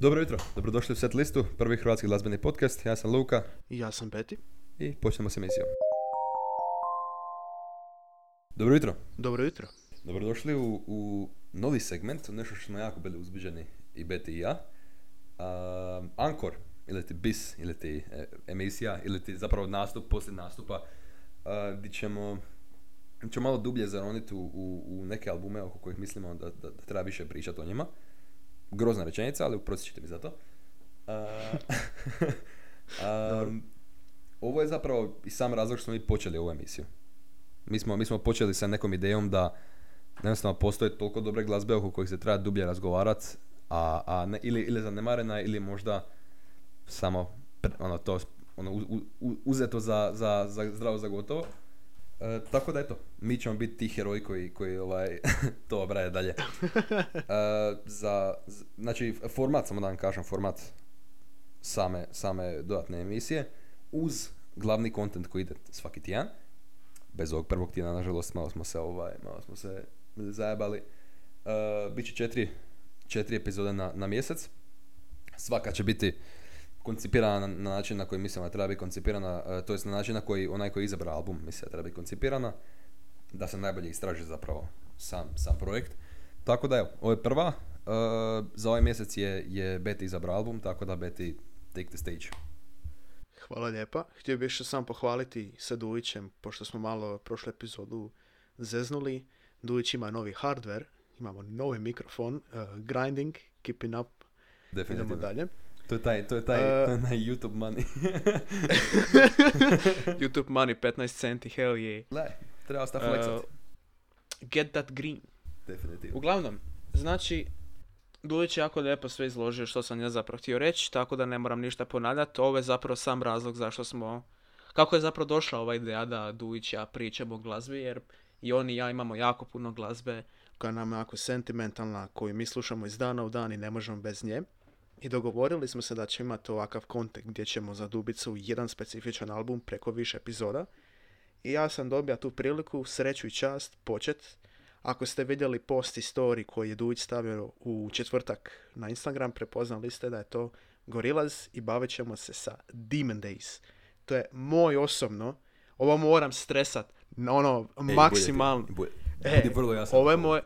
Dobro jutro, dobrodošli u Set listu, prvi hrvatski glazbeni podcast. Ja sam Luka I ja sam Beti. i počnemo s emisijom. Dobro jutro, Dobro jutro. dobrodošli u, u novi segment, nešto što smo jako bili uzbuđeni i Beti i ja. Um, Ankor, ili ti bis, ili ti e, emisija, ili ti zapravo nastup poslije nastupa, uh, gdje ćemo, ćemo malo dublje zaroniti u, u, u neke albume oko kojih mislimo da, da, da treba više pričati o njima. Grozna rečenica, ali uprosit ćete mi za to. Uh, um, ovo je zapravo i sam razlog što smo mi počeli ovu emisiju. Mi smo, mi smo počeli sa nekom idejom da jednostavno postoje toliko dobre glazbe oko kojih se treba dublje razgovarati, a, a ne, ili, ili zanemarena ili možda samo pre- ono, to, ono, u- u- u- uzeto za, za, za zdravo za gotovo. E, tako da eto, mi ćemo biti ti heroji koji, koji ovaj, to obraje dalje. E, za, znači, format, samo da vam kažem, format same, same dodatne emisije uz glavni kontent koji ide svaki tjedan. Bez ovog prvog tjedna, nažalost, malo smo se, ovaj, malo smo se zajebali. Uh, Biće četiri, četiri epizode na, na mjesec. Svaka će biti koncipirana na, na način na koji mislimo da treba biti koncipirana, uh, to jest na način na koji onaj koji izabra album misli da treba biti koncipirana, da se najbolje istraži zapravo sam, sam projekt. Tako da evo, ovo je prva, uh, za ovaj mjesec je, je Betty izabrao album, tako da Betty take the stage. Hvala lijepa. Htio bih još sam pohvaliti sa Dujićem, pošto smo malo prošlu epizodu zeznuli. Dujić ima novi hardware, imamo novi mikrofon, uh, grinding, keeping up, idemo Definitivno. dalje. To je taj, to je taj, Uh, to je taj YouTube money. YouTube money 15 centi, hell yeah. Le, treba sta Uh, flexat. get that green. Definitivno. Uglavnom, znači, Dulić je jako lijepo sve izložio što sam ja zapravo htio reći, tako da ne moram ništa ponavljati. Ovo je zapravo sam razlog zašto smo... Kako je zapravo došla ova ideja da Dujić i ja pričamo o glazbi, jer i on i ja imamo jako puno glazbe koja nam je jako sentimentalna, koju mi slušamo iz dana u dan i ne možemo bez nje. I dogovorili smo se da ćemo imati ovakav kontekst gdje ćemo zadubiti se u jedan specifičan album preko više epizoda. I ja sam dobio tu priliku, sreću i čast, počet. Ako ste vidjeli post i story koji je Dujić stavio u četvrtak na Instagram, prepoznali ste da je to Gorillaz i bavit ćemo se sa Demon Days. To je moj osobno, ovo moram stresat, na ono Ej, maksimalno. E, vrlo. Ovo je moj,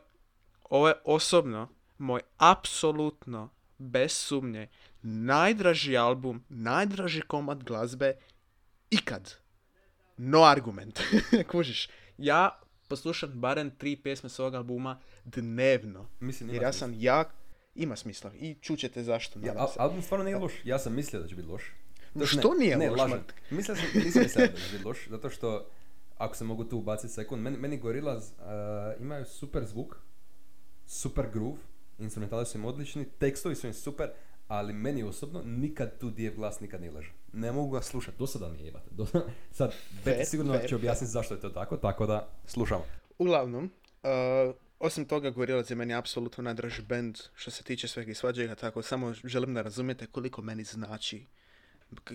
ovo je osobno moj apsolutno, bez sumnje, najdraži album, najdraži komad glazbe ikad. No argument. Kužiš, ja poslušam barem tri pjesme s ovog albuma dnevno. Mislim, Jer ja smisla. sam jak, ima smisla i čućete zašto. Ja, al- album stvarno nije loš. Ja sam mislio da će biti loš. No Zato- što nije ne, loš, lažem. Mark? Mislio sam, nisam mislio da će biti loš, zato što, ako se mogu tu ubaciti sekund, meni, meni Gorillaz uh, imaju super zvuk, super groove, instrumentali su im odlični, tekstovi su im super, ali meni osobno nikad tu dijev glas nikad nije ležao. Ne mogu ga slušati, do sada mi je jebate. Do, sad, Beti sigurno fair, će objasniti zašto je to tako, tako da slušamo. Uglavnom, uh, osim toga Gorillaz je meni apsolutno najdraži band što se tiče svega i svađega, tako samo želim da razumijete koliko meni znači.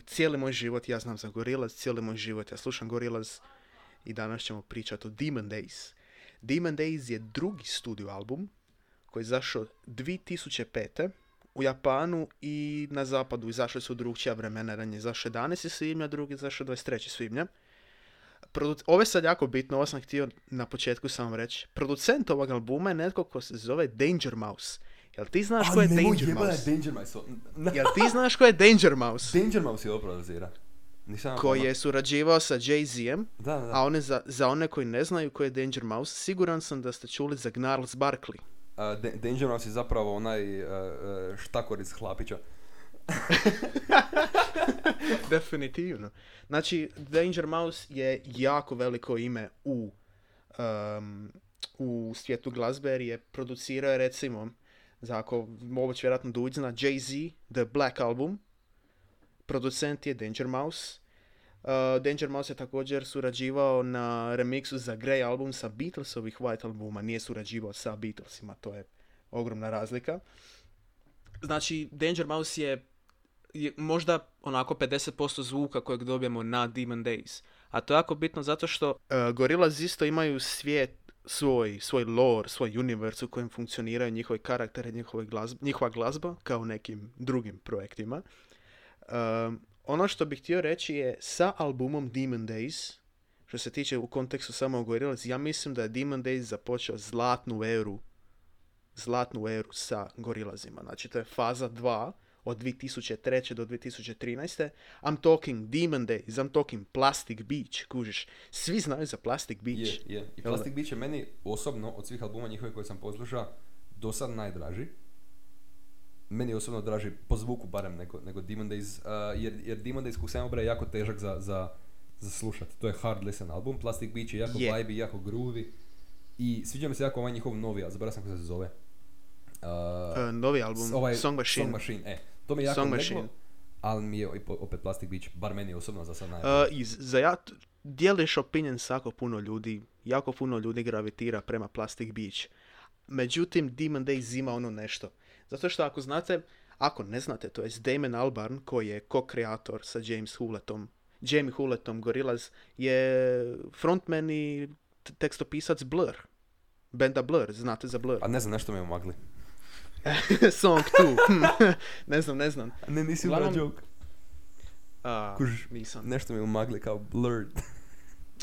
Cijeli moj život ja znam za Gorillaz, cijeli moj život ja slušam Gorillaz i danas ćemo pričati o Demon Days. Demon Days je drugi studio album koji je izašao 2005. u Japanu i na zapadu izašli su drugčija vremena, jedan je izašao 11. svibnja, drugi izašao 23. svibnja. Produc- ovo je sad jako bitno, ovo sam htio na početku samo reći. Producent ovog albuma je netko ko se zove Danger Mouse. Jel ti znaš ko je Danger Mouse? Danger Mouse. Jel ti znaš ko je Danger Mouse? Danger Mouse je ovo producira. Koji je surađivao sa Jay-Z-em, Da, da, da. a one za, za one koji ne znaju ko je Danger Mouse, siguran sam da ste čuli za Gnarls Barkley. Uh, Da- Danger Mouse je zapravo onaj uh, uh, štakor iz hlapića. Definitivno. Znači, Danger Mouse je jako veliko ime u, u svijetu glazbe jer je producirao recimo, za ako ovo će vjerojatno Dujić zna, Jay-Z, The Black Album, producent je Danger Mouse. Uh, Danger Mouse je također surađivao na remixu za Grey album sa Beatlesovih White albuma, nije surađivao sa Beatlesima, to je ogromna razlika. Znači, Danger Mouse je je možda onako 50% zvuka kojeg dobijemo na Demon Days. A to je jako bitno zato što uh, Gorillaz isto imaju svijet svoj, svoj lore, svoj univerz u kojem funkcioniraju njihovi karaktere, njihove glazb, njihova glazba, kao nekim drugim projektima. Um, ono što bih htio reći je sa albumom Demon Days, što se tiče u kontekstu samo Gorillaz, ja mislim da je Demon Days započeo zlatnu eru zlatnu eru sa Gorillazima. Znači, to je faza 2 od 2003. do 2013. I'm talking Demon Days, I'm talking Plastic Beach, kužiš. Svi znaju za Plastic Beach. Je, je. I Plastic Beach je meni osobno, od svih albuma njihovih koje sam poslušao, do sad najdraži. Meni je osobno draži, po zvuku barem, nego, nego Demon Days, uh, jer, jer Demon Days kog sam je jako težak za, za, za slušat. To je hard listen album, Plastic Beach je jako yeah. vibe, jako groovy. I sviđa mi se jako ovaj njihov novi, a zaboravio sam kako se zove. Uh, uh, novi album, ovaj, Song Machine. Song Machine, e. To mi je jako Song ali mi je opet Plastic Beach, bar meni osobno za sad najbolje. Uh, i za ja, dijeliš opinion s jako puno ljudi, jako puno ljudi gravitira prema Plastic Beach. Međutim, Demon Days ima ono nešto. Zato što ako znate, ako ne znate, to je Damon Albarn koji je ko-kreator sa James Hulletom. Jamie Hulletom Gorillaz je frontman i tekstopisac Blur. Benda Blur, znate za Blur. A ne znam, nešto mi je umagli. Song 2. ne znam, ne znam. Ne, nisi Uglavnom... joke. A, Kuž, nisam. Nešto mi umagli kao blurred.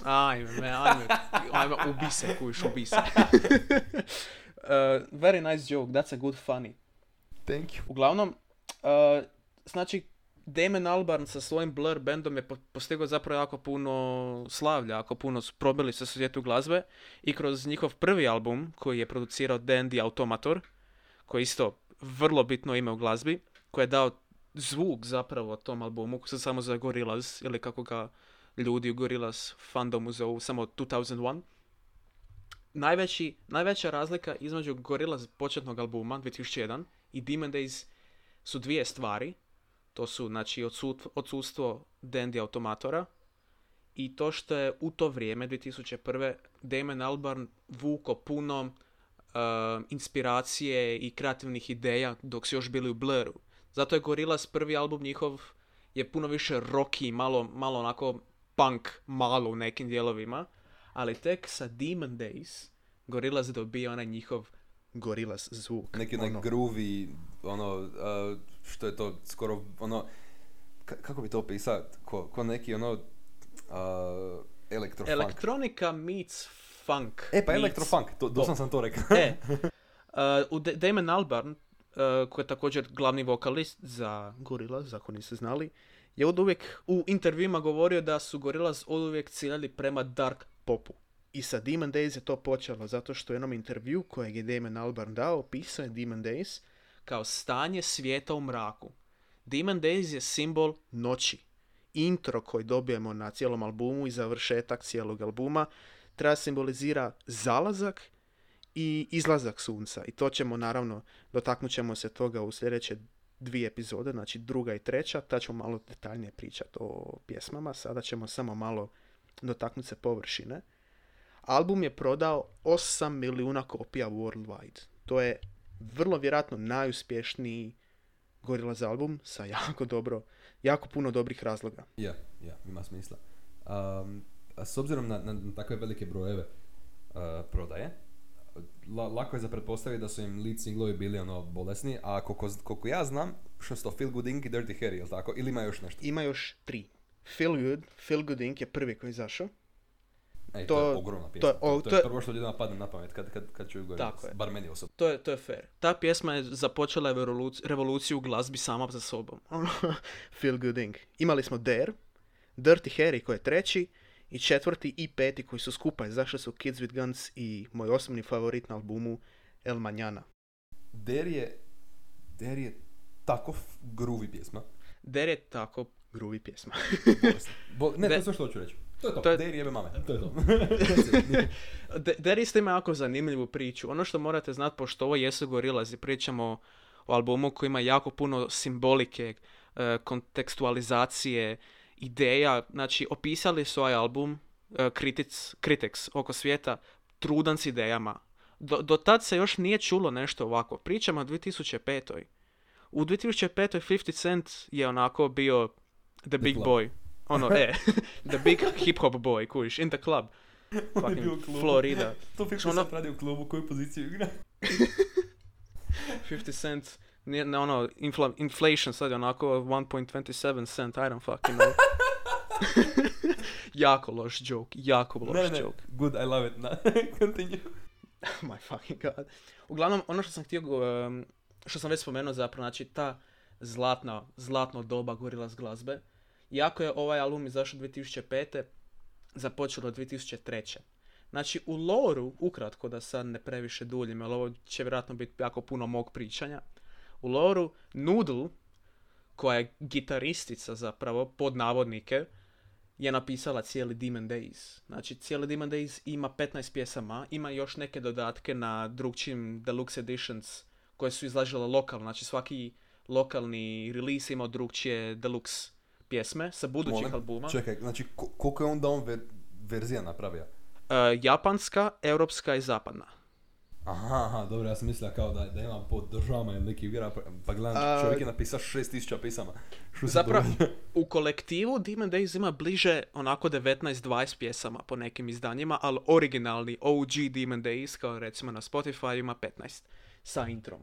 ajme, me, ajme, ajme, ubi se, kuš, ubi se. uh, very nice joke, that's a good funny. Thank you. Uglavnom, uh, znači, Damon Albarn sa svojim Blur bandom je postigao zapravo jako puno slavlja, jako puno probili se svijetu glazbe i kroz njihov prvi album koji je producirao Dandy Automator, koji isto vrlo bitno ime u glazbi, koji je dao zvuk zapravo tom albumu, se samo za Gorillaz, ili kako ga ljudi u Gorillaz fandomu zovu, samo 2001. Najveći, najveća razlika između Gorillaz početnog albuma 2001 i Demon Days su dvije stvari. To su znači odsustvo Dandy Automatora i to što je u to vrijeme 2001. Damon Albarn vuko puno uh, inspiracije i kreativnih ideja dok su još bili u Bluru. Zato je Gorillaz prvi album njihov je puno više rocky, malo, malo onako punk, malo u nekim dijelovima. Ali tek sa Demon Days Gorillaz dobija onaj njihov Gorillaz zvuk. Neki onaj ono. groovy, ono, uh, što je to skoro, ono, kako bi to opisao, ko, ko neki ono, uh, elektrofunk. Elektronika meets funk. E, pa elektrofunk, to, doslovno sam to rekao. e, uh, u Damon Albarn, uh, koji je također glavni vokalist za Gorillaz, ako niste znali, je od uvijek u intervjuima govorio da su Gorillaz od uvijek ciljali prema dark popu. I sa Demon Days je to počelo, zato što u jednom intervju kojeg je Damon Albarn dao, opisao je Demon Days kao stanje svijeta u mraku. Demon Days je simbol noći. Intro koji dobijemo na cijelom albumu i završetak cijelog albuma treba simbolizira zalazak i izlazak sunca. I to ćemo naravno, dotaknut ćemo se toga u sljedeće dvije epizode, znači druga i treća, ta ćemo malo detaljnije pričati o pjesmama, sada ćemo samo malo dotaknuti se površine. Album je prodao 8 milijuna kopija worldwide. To je vrlo vjerojatno najuspješniji Gorillaz album sa jako dobro, jako puno dobrih razloga. Ja, ja, ima smisla. Um, s obzirom na, na, takve velike brojeve uh, prodaje, lako je za pretpostaviti da su im lead singlovi bili ono bolesni, a koliko, koliko ja znam, što su to Feel Good Inc. i Dirty Harry, jel tako? Ili ima još nešto? Ima još tri. Feel Good, Feel Good Inc. je prvi koji je izašao. Ej, to, to, je ogromna pjesma. To, to, to, to je prvo što ljudima padne na pamet kad, kad, kad čuju Tako je. bar meni osobno. To je, to je fair. Ta pjesma je započela revoluciju, revoluciju u glazbi sama za sobom. Feel Good Inc. Imali smo Dare, Dirty Harry koji je treći, i četvrti i peti koji su skupa izašli su Kids with Guns i moj osobni favorit na albumu El Manjana. Der je, Der je tako groovy pjesma. Der je tako groovy pjesma. Bo, ne, to je sve što hoću reći. To je to, to je... Der jebe mame. To je to. Der isto ima jako zanimljivu priču. Ono što morate znati, pošto ovo jesu gorilazi, pričamo o albumu koji ima jako puno simbolike, eh, kontekstualizacije, ideja, znači opisali su ovaj album uh, Critics, Critics oko svijeta trudan s idejama. Do, do tad se još nije čulo nešto ovako. Pričamo o 2005. U 2005. 50 Cent je onako bio the big boy. Ono, e, the big hip hop boy, kujiš, in the club. On je bio fucking. Florida. To 50 Što ono- Cent radi u klubu, koju poziciju igra? 50 cent, nije, ne ono, infla, inflation sad je onako 1.27 cent, I don't fucking know. jako loš joke, jako loš Ne, ne, joke. good, I love it. Na, continue. My fucking god. Uglavnom, ono što sam htio, um, što sam već spomenuo zapravo, znači ta zlatna, zlatno doba Gorillaz glazbe, iako je ovaj album izašao 2005. započelo 2003. Znači, u loru, ukratko da sad ne previše duljim, jer ovo će vjerojatno biti jako puno mog pričanja, u loru Noodle, koja je gitaristica zapravo, pod navodnike, je napisala cijeli Demon Days. Znači, cijeli Demon Days ima 15 pjesama, ima još neke dodatke na drugčijim deluxe editions koje su izlažile lokalno. Znači, svaki lokalni release imao drugčije deluxe pjesme sa budućih Molim, albuma. Čekaj, znači ko- koliko je onda on ver- verzija napravio? E, japanska, europska i zapadna. Aha, aha, dobro, ja sam mislila kao da, da ima po državama ili neki igra, pa, pa gledam, A- čovjek je napisao 6000 pisama. Što Zapravo, u kolektivu Demon Days ima bliže onako 19-20 pjesama po nekim izdanjima, ali originalni OG Demon Days, kao recimo na Spotify, ima 15 sa introm.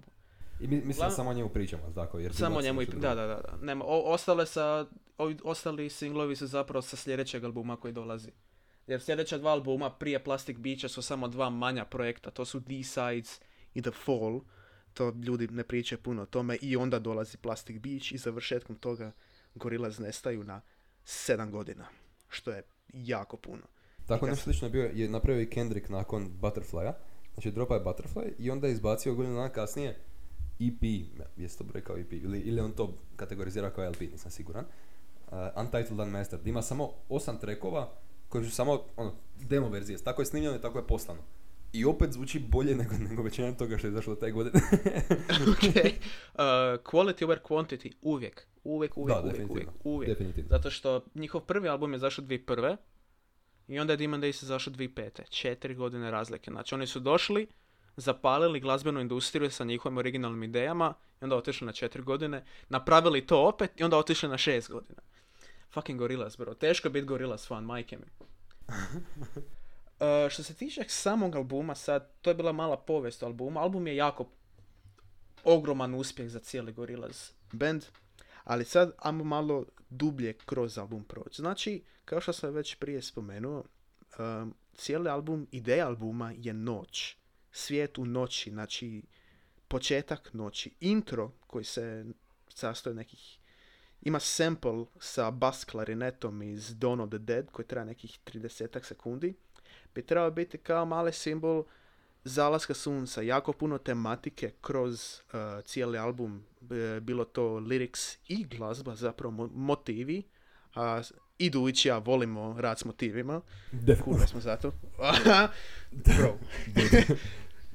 I mi, mislim Uglavnom- samo o njemu pričamo, tako, jer Samo njemu i... Da, da, da. da. Nema, o, ostale sa, ovi, ostali singlovi su zapravo sa sljedećeg albuma koji dolazi. Jer sljedeća dva albuma prije Plastic Beacha su samo dva manja projekta. To su D-Sides i The Fall. To ljudi ne pričaju puno o tome. I onda dolazi Plastic Beach i završetkom toga Gorillaz nestaju na 7 godina. Što je jako puno. Tako nešto slično je bio, je napravio i Kendrick nakon Butterflya. Znači dropa je Butterfly i onda je izbacio godinu dana kasnije EP, jesi to rekao EP, ili, ili on to kategorizira kao LP, nisam siguran. Uh, Untitled Unmastered. Ima samo osam trekova koji su samo ono, demo verzije. Tako je snimljeno i tako je poslano. I opet zvuči bolje nego, nego većina toga što je izašlo te godine. ok. Uh, quality over quantity. Uvijek. Uvijek, uvijek, da, uvijek, definitivno. uvijek, uvijek. definitivno. Zato što njihov prvi album je zašao 2001. I onda je Demon Days izašao 2005. Četiri godine razlike. Znači oni su došli, zapalili glazbenu industriju sa njihovim originalnim idejama i onda otišli na četiri godine, napravili to opet i onda otišli na šest godina. Fucking Gorillaz, bro. Teško je biti Gorillaz fan, majke mi. Uh, što se tiče samog albuma, sad, to je bila mala povijest albuma. Album je jako ogroman uspjeh za cijeli Gorillaz band. Ali sad, ajmo malo dublje kroz album proći. Znači, kao što sam već prije spomenuo, um, cijeli album, ideja albuma je noć. Svijet u noći, znači početak noći. Intro koji se sastoji nekih ima sample sa bas klarinetom iz Dawn of the Dead koji traje nekih 30 sekundi. Bi trebao biti kao mali simbol zalaska sunca, jako puno tematike kroz uh, cijeli album, B- bilo to lyrics i glazba, zapravo mo- motivi. A s- idući ja volimo rad s motivima, kurve smo zato. Bro,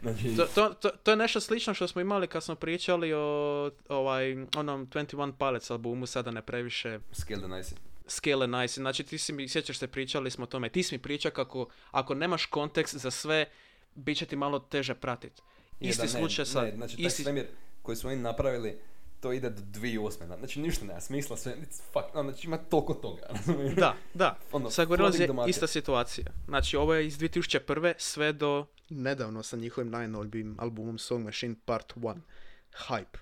Znači, to, to, to, to je nešto slično što smo imali kad smo pričali o ovaj, onom 21 Pilots albumu, sada ne previše Scale the Nice. Scale and Nice. Znači ti si mi, sjećaš se, pričali smo o tome, ti si mi priča kako ako nemaš kontekst za sve, bit će ti malo teže pratiti. Isti da, ne, slučaj sa... Ne, znači taj isti, svemir koji su oni napravili, to ide do 2008. Znači ništa nema smisla, sve, fuck, no, znači ima toliko toga. da, da. Ono, Sa je ista situacija. Znači ovo je iz 2001. sve do... Nedavno sa njihovim najnovijim albumom Song Machine Part 1. Hype.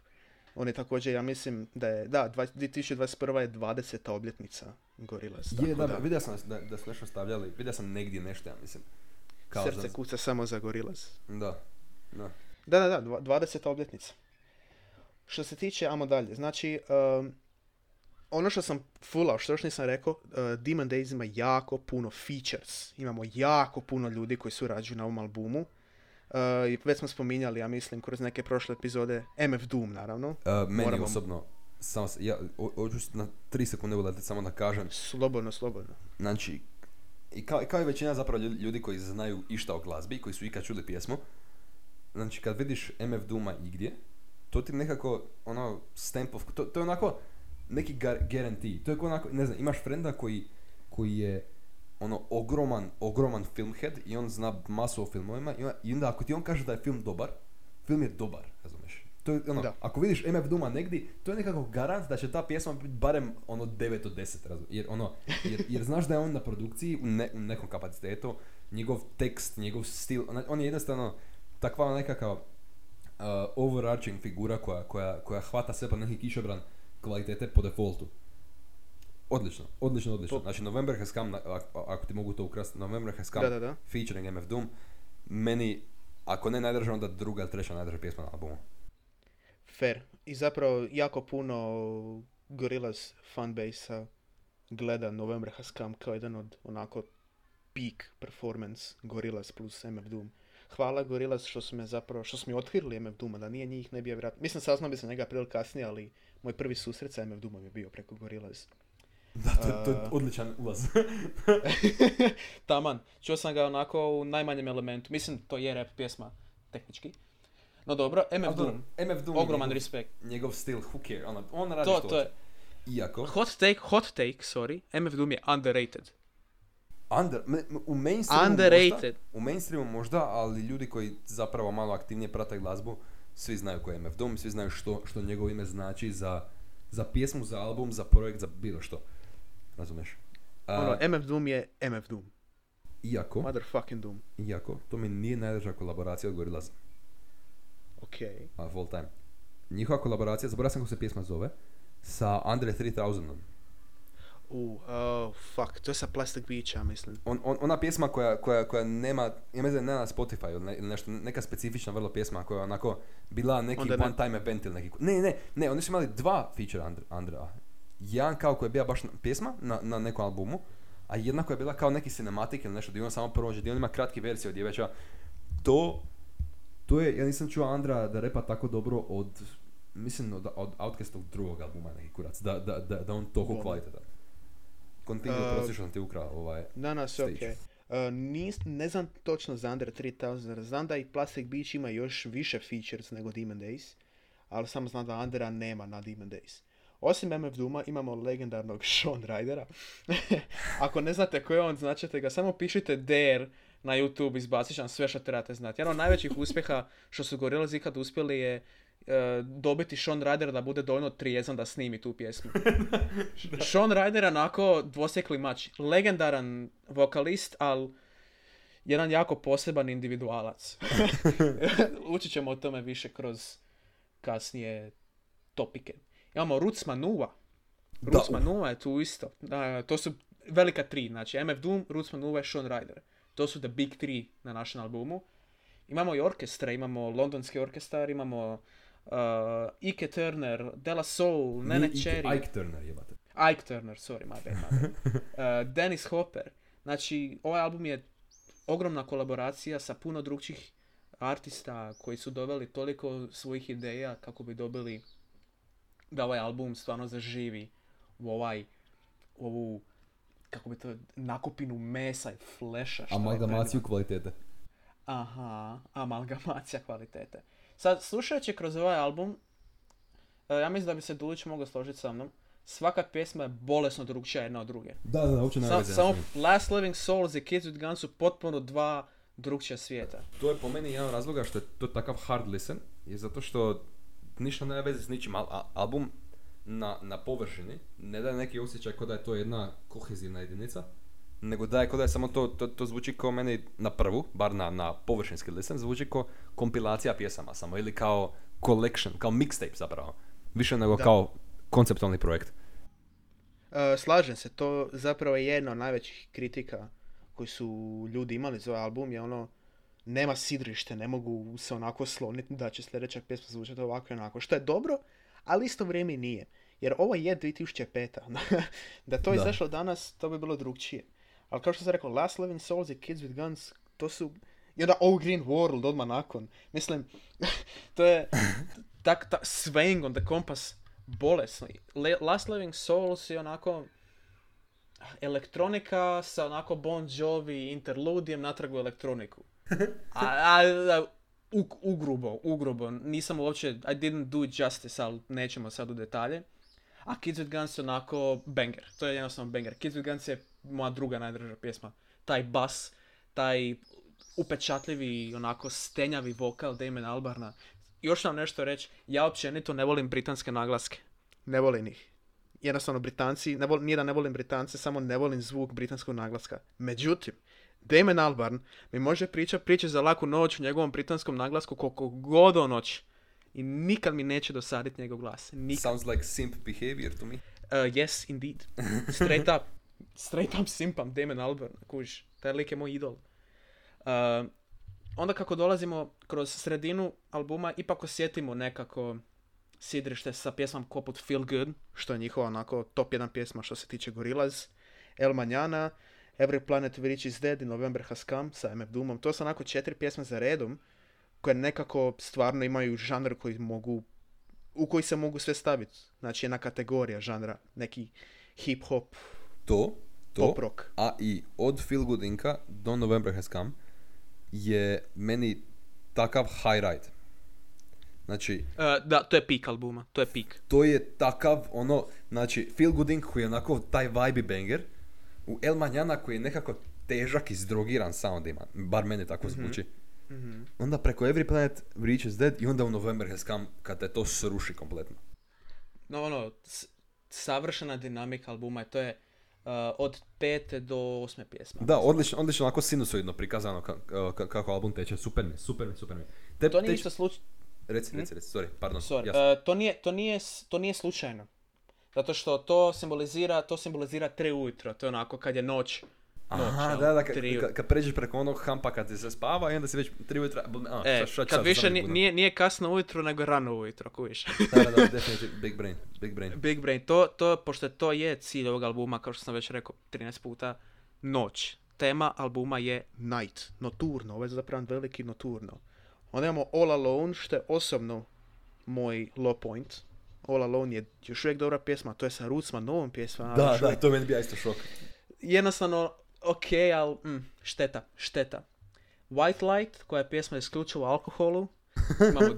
On je također, ja mislim da je, da, 20- 2021. je 20. obljetnica Gorillaz. Je, tako da, vidio sam da, da su nešto stavljali, vidio sam negdje nešto, ja mislim. Kao Srce za- kuca samo za Gorillaz. Da, da. Da, da, da, dva- 20. obljetnica. Što se tiče, amo dalje. Znači, um, ono što sam fulao, što još nisam rekao, uh, Demon Days ima jako puno features. Imamo jako puno ljudi koji surađuju na ovom albumu. Uh, I već smo spominjali, ja mislim, kroz neke prošle epizode, MF Doom, naravno. Uh, meni Moramo- osobno, samo, ja, ho- hoću na tri sekunde uletiti samo da kažem, Slobodno, slobodno. znači, i kao, i kao i većina zapravo ljudi, koji znaju išta o glazbi, koji su ikad čuli pjesmu, znači kad vidiš MF Dooma igdje, to ti nekako, ono, stamp of, to, to je onako, neki gar, guarantee, to je onako, ne znam, imaš frenda koji, koji je, ono, ogroman, ogroman filmhead i on zna masu o filmovima i onda ako ti on kaže da je film dobar, film je dobar, razumiješ? To je, ono, Da. ako vidiš MF Duma negdje, to je nekako garant da će ta pjesma biti barem ono 9 od 10, razum- jer, ono, jer, jer znaš da je on na produkciji u, ne- u nekom kapacitetu, njegov tekst, njegov stil, on, on je jednostavno takva nekakav uh, overarching figura koja, koja, koja hvata sve pod neki kišobran kvalitete po defaultu. Odlično, odlično, odlično. Znači November Has Come, ako ti mogu to ukrasti, November Has Come Da, da, da. featuring MF Doom, meni, ako ne najdraža, onda druga ili treća najdraža pjesma na albumu. Fair. I zapravo jako puno Gorillaz fanbase gleda November Has Come kao jedan od onako peak performance Gorillaz plus MF Doom. Hvala Gorillaz što su me zapravo, što su mi otkrili MF Dooma, da nije njih ne bi ja vjerojatno, mislim saznao bi se njega prije kasnije, ali moj prvi susret sa MF Doomom je bio preko Gorillaz. Da, to, to je odličan ulaz. Taman, čuo sam ga onako u najmanjem elementu, mislim to je rap pjesma, tehnički. No dobro, MF Doom, dobro, MF Doom, ogroman njegov, respekt. njegov stil, who care, ono, on radi To, što to je. Iako, hot take, hot take, sorry, MF Doom je underrated. Under, u mainstreamu Underrated. možda, u mainstreamu možda, ali ljudi koji zapravo malo aktivnije prate glazbu, svi znaju ko je MF Doom, svi znaju što, što njegovo ime znači za, za pjesmu, za album, za projekt, za bilo što. Razumeš? Ono, MF Doom je MF Doom. iako, Motherfucking Doom. iako, to mi nije najdraža kolaboracija od Gorillaz Ok. of all time. Njihova kolaboracija, zaboravio sam kako se pjesma zove, sa Andre 3000 Uh, oh, fuck, to je sa Plastic Beach, mislim. On, on, ona pjesma koja, koja, koja nema, ja mislim da ne na Spotify ili, ne, ili nešto, neka specifična vrlo pjesma koja je onako bila neki Onda ne. one time event ili neki... Ne, ne, ne, oni su imali dva feature Andrea. Jedan kao koja je bila baš pjesma na, na nekom albumu, a jedna koja je bila kao neki cinematik ili nešto gdje on samo prođe, gdje on ima kratke verzije od djeveča. To, to je, ja nisam čuo Andra da repa tako dobro od, mislim od, od Outcastovog drugog albuma neki kurac, da, da, da, da on toliko kvalitetan. Continue, Uh, sam ti ukrao ovaj... Danas, Stage. ok. Uh, nis, ne znam točno za Under 3000, znam da i Plastic Beach ima još više features nego Demon Days, ali samo znam da Undera nema na Demon Days. Osim MF Dooma imamo legendarnog Sean Rydera. Ako ne znate ko je on, značite ga, samo pišite Dare na YouTube, izbacit će vam sve što trebate znati. Jedan od najvećih uspjeha što su Gorillaz ikad uspjeli je dobiti Sean Ryder da bude dovoljno trijezan da snimi tu pjesmu. Sean Ryder je onako dvosjekli mač. Legendaran vokalist, ali jedan jako poseban individualac. Učit ćemo o tome više kroz kasnije topike. Imamo Roots Manua. Da, Roots uf. Manua je tu isto. Da, to su velika tri. Znači MF Doom, Roots Manua i Sean Ryder. To su the big three na našem albumu. Imamo i orkestre, imamo londonski orkestar, imamo uh, Ike Turner, Della Soul, Nene Cherry. Ike Turner jebate. Ike Turner, sorry, my bad, my bad. Uh, Dennis Hopper. Znači, ovaj album je ogromna kolaboracija sa puno drugčih artista koji su doveli toliko svojih ideja kako bi dobili da ovaj album stvarno zaživi u ovaj, u ovu, kako bi to, nakupinu mesa i fleša. Amalgamaciju kvalitete. Aha, amalgamacija kvalitete. Sad, slušajući kroz ovaj album, e, ja mislim da bi se Dulić mogao složiti sa mnom, svaka pjesma je bolesno drugčija jedna od druge. Da, da, uopće Sa, samo Last Living Souls i Kids with Guns su potpuno dva drugčija svijeta. To je po meni jedan razloga što je to takav hard listen, je zato što ništa nema veze s ničim. Al- a- album na, na površini ne daje neki osjećaj kao da je to jedna kohezivna jedinica, nego da je samo to, to, to zvuči kao meni na prvu, bar na, na površinski listen, zvuči kao kompilacija pjesama samo, ili kao collection, kao mixtape zapravo. Više nego Da. kao konceptualni projekt. E, slažem se, to zapravo je jedna od najvećih kritika koji su ljudi imali za ovaj album, je ono, nema sidrište, ne mogu se onako sloniti da će sljedeća pjesma zvučati ovako i onako, što je dobro, ali isto vrijeme nije. Jer ovo je 2005. da to Da. izašlo danas, to bi bilo drugčije. Ali kao što sam rekao, Last Living Souls i Kids with Guns, to su... I onda Oh Green World odmah nakon. Mislim, to je tak, ta, swaying on the compass bolesno. Le, Last Living Souls je onako elektronika sa onako Bon Jovi interludijem natrag u elektroniku. A, a, a u, ugrubo, ugrubo. Nisam uopće, I didn't do it justice, ali nećemo sad u detalje. A Kids with Guns je onako banger. To je jednostavno banger. Kids with Guns je moja druga najdraža pjesma. Taj bas, taj upečatljivi, onako stenjavi vokal Damon Albarna. još nam nešto reći, ja općenito ne volim britanske naglaske. Ne volim ih. Jednostavno Britanci, ne volim, nije da ne volim Britance, samo ne volim zvuk britanskog naglaska. Međutim, Damon Albarn mi može pričati priče za laku noć u njegovom britanskom naglasku koliko god o noć. I nikad mi neće dosaditi njegov glas. Nikad. Sounds like simp behavior to me. Uh, yes, indeed. Straight up. Straight up simpam Damon Albarn, kužiš. Taj lik je moj idol. Uh, onda kako dolazimo kroz sredinu albuma, ipak osjetimo nekako sidrište sa pjesmom poput Feel Good, što je njihova onako top jedan pjesma što se tiče Gorillaz, El Manjana, Every Planet We Reach Is Dead i November Has Come sa MF Doomom. To su onako četiri pjesme za redom koje nekako stvarno imaju žanr koji mogu u koji se mogu sve staviti. Znači jedna kategorija žanra, neki hip hop, To, to, pop rock. a i od Feel Good Inka do November Has Come je meni takav high ride. Znači, Uh, da, to je pik albuma, to je pik. to je takav ono, znači Feel Good Inc koji je onako taj vibe banger, u El Manjana koji je nekako težak i zdrogiran sound ima, bar mene tako zvuči. Mhm. Onda preko Every Planet Reaches Dead i onda u November Has Come kad te to sruši kompletno. No, ono, s- savršena dinamika albuma je, to je uh, od pete do osme pjesme. Da, odlično, odlično onako sinusoidno prikazano ka- ka- kako album teče, super mi, super mi, super mi. Te, To nije te- ništa sluč... Reci, reci, reci, sorry, pardon. Sorry, uh, to, nije, to, nije, to nije slučajno. Zato što to simbolizira, to simbolizira tri ujutro, to je onako kad je noć. Aha, jel? da, da, kad, Tri- kad, kad pređeš preko onog hampa kad ti se spava i onda si već tri ujutra, a, E, šta- šta kad sad, više nije, nije, kasno ujutro, nego rano ujutro, kuviš. Da, da, da, definitivno, big brain, big brain. Big Brain, to, to, pošto to je cilj ovog albuma, kao što sam već rekao 13 puta, noć. Tema albuma je night, noturno, ovo je zapravo veliki noturno. Onda imamo All Alone, što je osobno moj low point. All Alone je još uvijek dobra pjesma, to je sa Rootsma, novom pjesmom. ali Da, da, uvijek- to meni bio isto šok. Jednostavno, ok, ali mm, šteta, šteta. White Light, koja je pjesma isključivo o alkoholu. Imamo,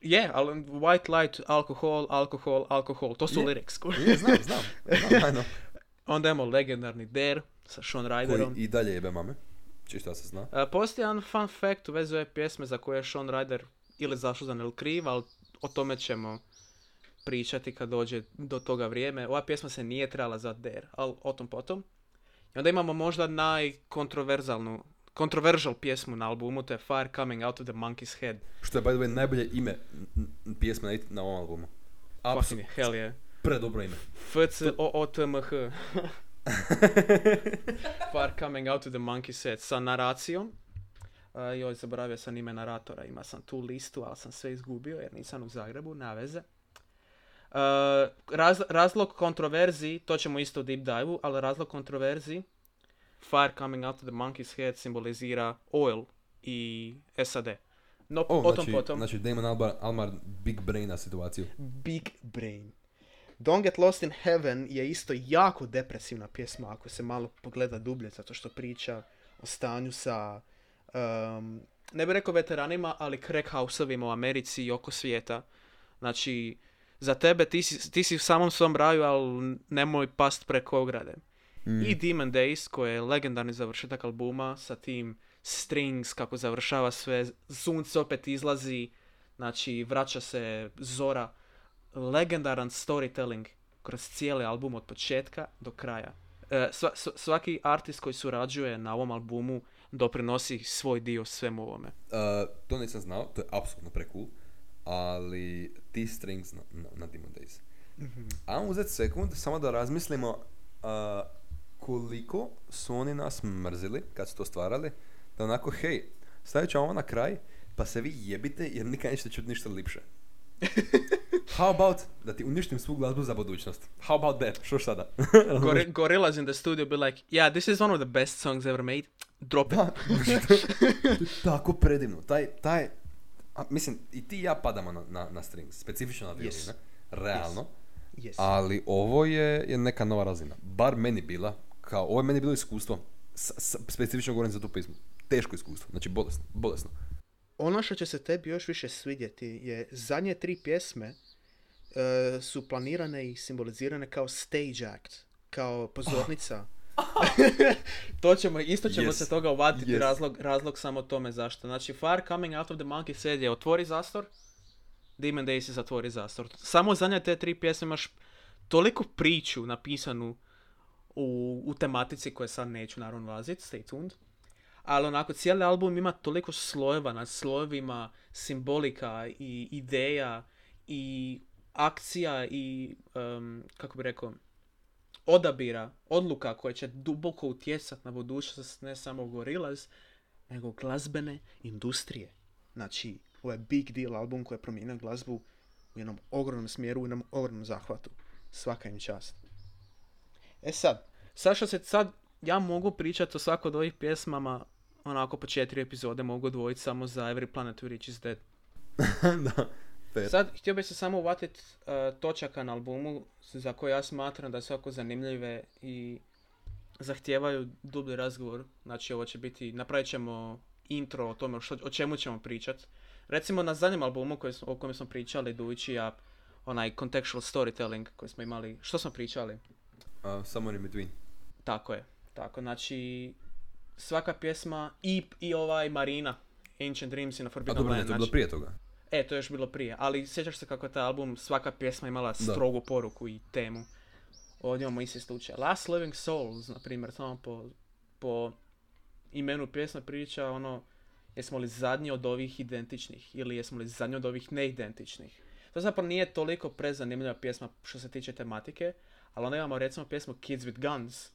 je, ali White Light, alkohol, alkohol, alkohol, to su Je. lyrics. Je, znam, znam, znam. Onda imamo legendarni Dare sa Sean Koji Ryderom. i dalje jebe mame, čisto se zna. E, postoji jedan fun fact u vezi ove pjesme za koje je Sean Ryder ili zaslužan ili kriv, ali o tome ćemo pričati kad dođe do toga vrijeme. Ova pjesma se nije trebala zvati Dare, ali o tom potom. I onda imamo možda najkontroverzalnu controversial pjesmu na albumu, to je Fire Coming Out of the Monkey's Head. Što je, by the way, najbolje ime pjesme na, na ovom albumu. Fucking hell je. predobro ime. FC o o t m h Fire Coming Out of the Monkey's Head sa naracijom. Uh, joj, zaboravio sam ime naratora, ima sam tu listu, ali sam sve izgubio jer nisam u Zagrebu, na veze. Uh, raz- razlog kontroverziji, to ćemo isto u deep dive ali razlog kontroverziji Fire Coming Out of the Monkey's Head simbolizira oil i SAD. No, O, o tom znači, potom. znači Damon Albar, Almar big braina situaciju. Big Brain. Don't Get Lost in Heaven je isto jako depresivna pjesma ako se malo pogleda dublje, zato što priča o stanju sa, um, ne bih rekao veteranima, ali crack u Americi i oko svijeta. Znači, za tebe ti si, ti si u samom svom raju, ali nemoj past preko ograde. Mm. I Demon Days, koji je legendarni završetak albuma sa tim strings, kako završava sve, sunce opet izlazi, znači vraća se zora, legendaran storytelling kroz cijeli album od početka do kraja. E, sva- sva- svaki artist koji surađuje na ovom albumu doprinosi svoj dio svemu ovome. Uh, to nisam znao, to je apsolutno precool, ali ti strings na, na, na Demon Days. Ajmo uzeti sekund, samo da razmislimo uh, koliko su oni nas mrzili kad su to stvarali, da onako, hej, stavit ću ovo na kraj, pa se vi jebite jer nikad nećete čuti ništa lipše. How about da ti uništim svu glazbu za budućnost? How about that? Što sada? Gori- Gorillaz in the studio be like, yeah, this is one of the best songs ever made. Drop it. Tako predivno. Taj, taj, a, mislim, i ti i ja padamo na, na, na strings, specifično na violine, Yes. realno. Yes. Ali ovo je, je neka nova razina. Bar meni bila, kao, ovo je meni bilo iskustvo. S, s- specifično govorim za tu pismu. Teško iskustvo, znači bolesno, bolesno. Ono što će se tebi još više svidjeti je zadnje tri pjesme e, su planirane i simbolizirane kao stage act, kao pozornica. to ćemo, isto ćemo Yes. se toga uvaditi, Yes. razlog, razlog samo tome zašto. Znači, Fire Coming Out of the Monkey Head je otvori zastor, Demon Days se zatvori zastor. Samo zadnje te tri pjesme imaš toliko priču napisanu u, u tematici koje sad neću naravno ulaziti, stay tuned. Ali onako, cijeli album ima toliko slojeva nad slojevima, simbolika i ideja i akcija i, em, kako bi rekao, odabira, odluka koje će duboko utjecati na budućnost ne samo Gorillaz, nego glazbene industrije. Znači, ovo je big deal album koji je promijenio glazbu u jednom ogromnom smjeru, u jednom ogromnom zahvatu. Svaka im čast. E sad, sad što se sad, ja mogu pričati o svakoj od ovih pjesmama, onako po četiri epizode mogu odvojiti samo za Every Planet We Reach Is Dead. da, fair. Sad, htio bih se samo uvatiti točaka na albumu za koje ja smatram da su jako zanimljive i zahtijevaju dublji razgovor. Znači, ovo će biti, napravit ćemo intro o tome što, o čemu ćemo pričati. Recimo na zadnjem albumu koji, smo- o kojem smo pričali, Dujić i ja, onaj contextual storytelling koji smo imali, što smo pričali? Uh, somewhere in between. Tako je, tako, znači svaka pjesma i, i ovaj Marina, Ancient Dreams i na A Forbidden dobro, ne, Land, to je bilo znači- prije toga. E, to je još bilo prije, ali sjećaš se kako je taj album, svaka pjesma imala strogu poruku i temu. Ovdje imamo isti slučaj. Last Living Souls, na primjer, samo po, po imenu pjesme priča ono, jesmo li zadnji od ovih identičnih ili jesmo li zadnji od ovih neidentičnih. To zapravo nije toliko prezanimljiva pjesma što se tiče tematike, ali onda imamo recimo pjesmu Kids with Guns,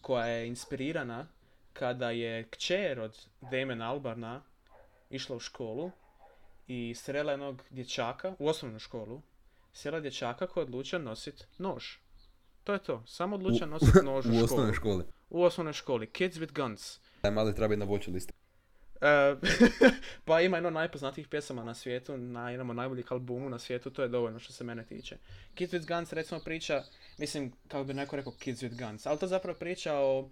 koja je inspirirana kada je kćer od Damon Albarna išla u školu i srela jednog dječaka, u osnovnu školu, srela dječaka koji je odlučio nositi nož. To je to, samo odlučio nositi nož u, u osnovnoj školi. U osnovnoj školi, Kids with Guns. Taj mali treba biti na voću listi. E, pa ima jedno najpoznatijih pjesama na svijetu, na jednom od najboljih albumu na svijetu, to je dovoljno što se mene tiče. Kids with Guns recimo priča, mislim, kako bi neko rekao Kids with Guns, ali to zapravo priča o,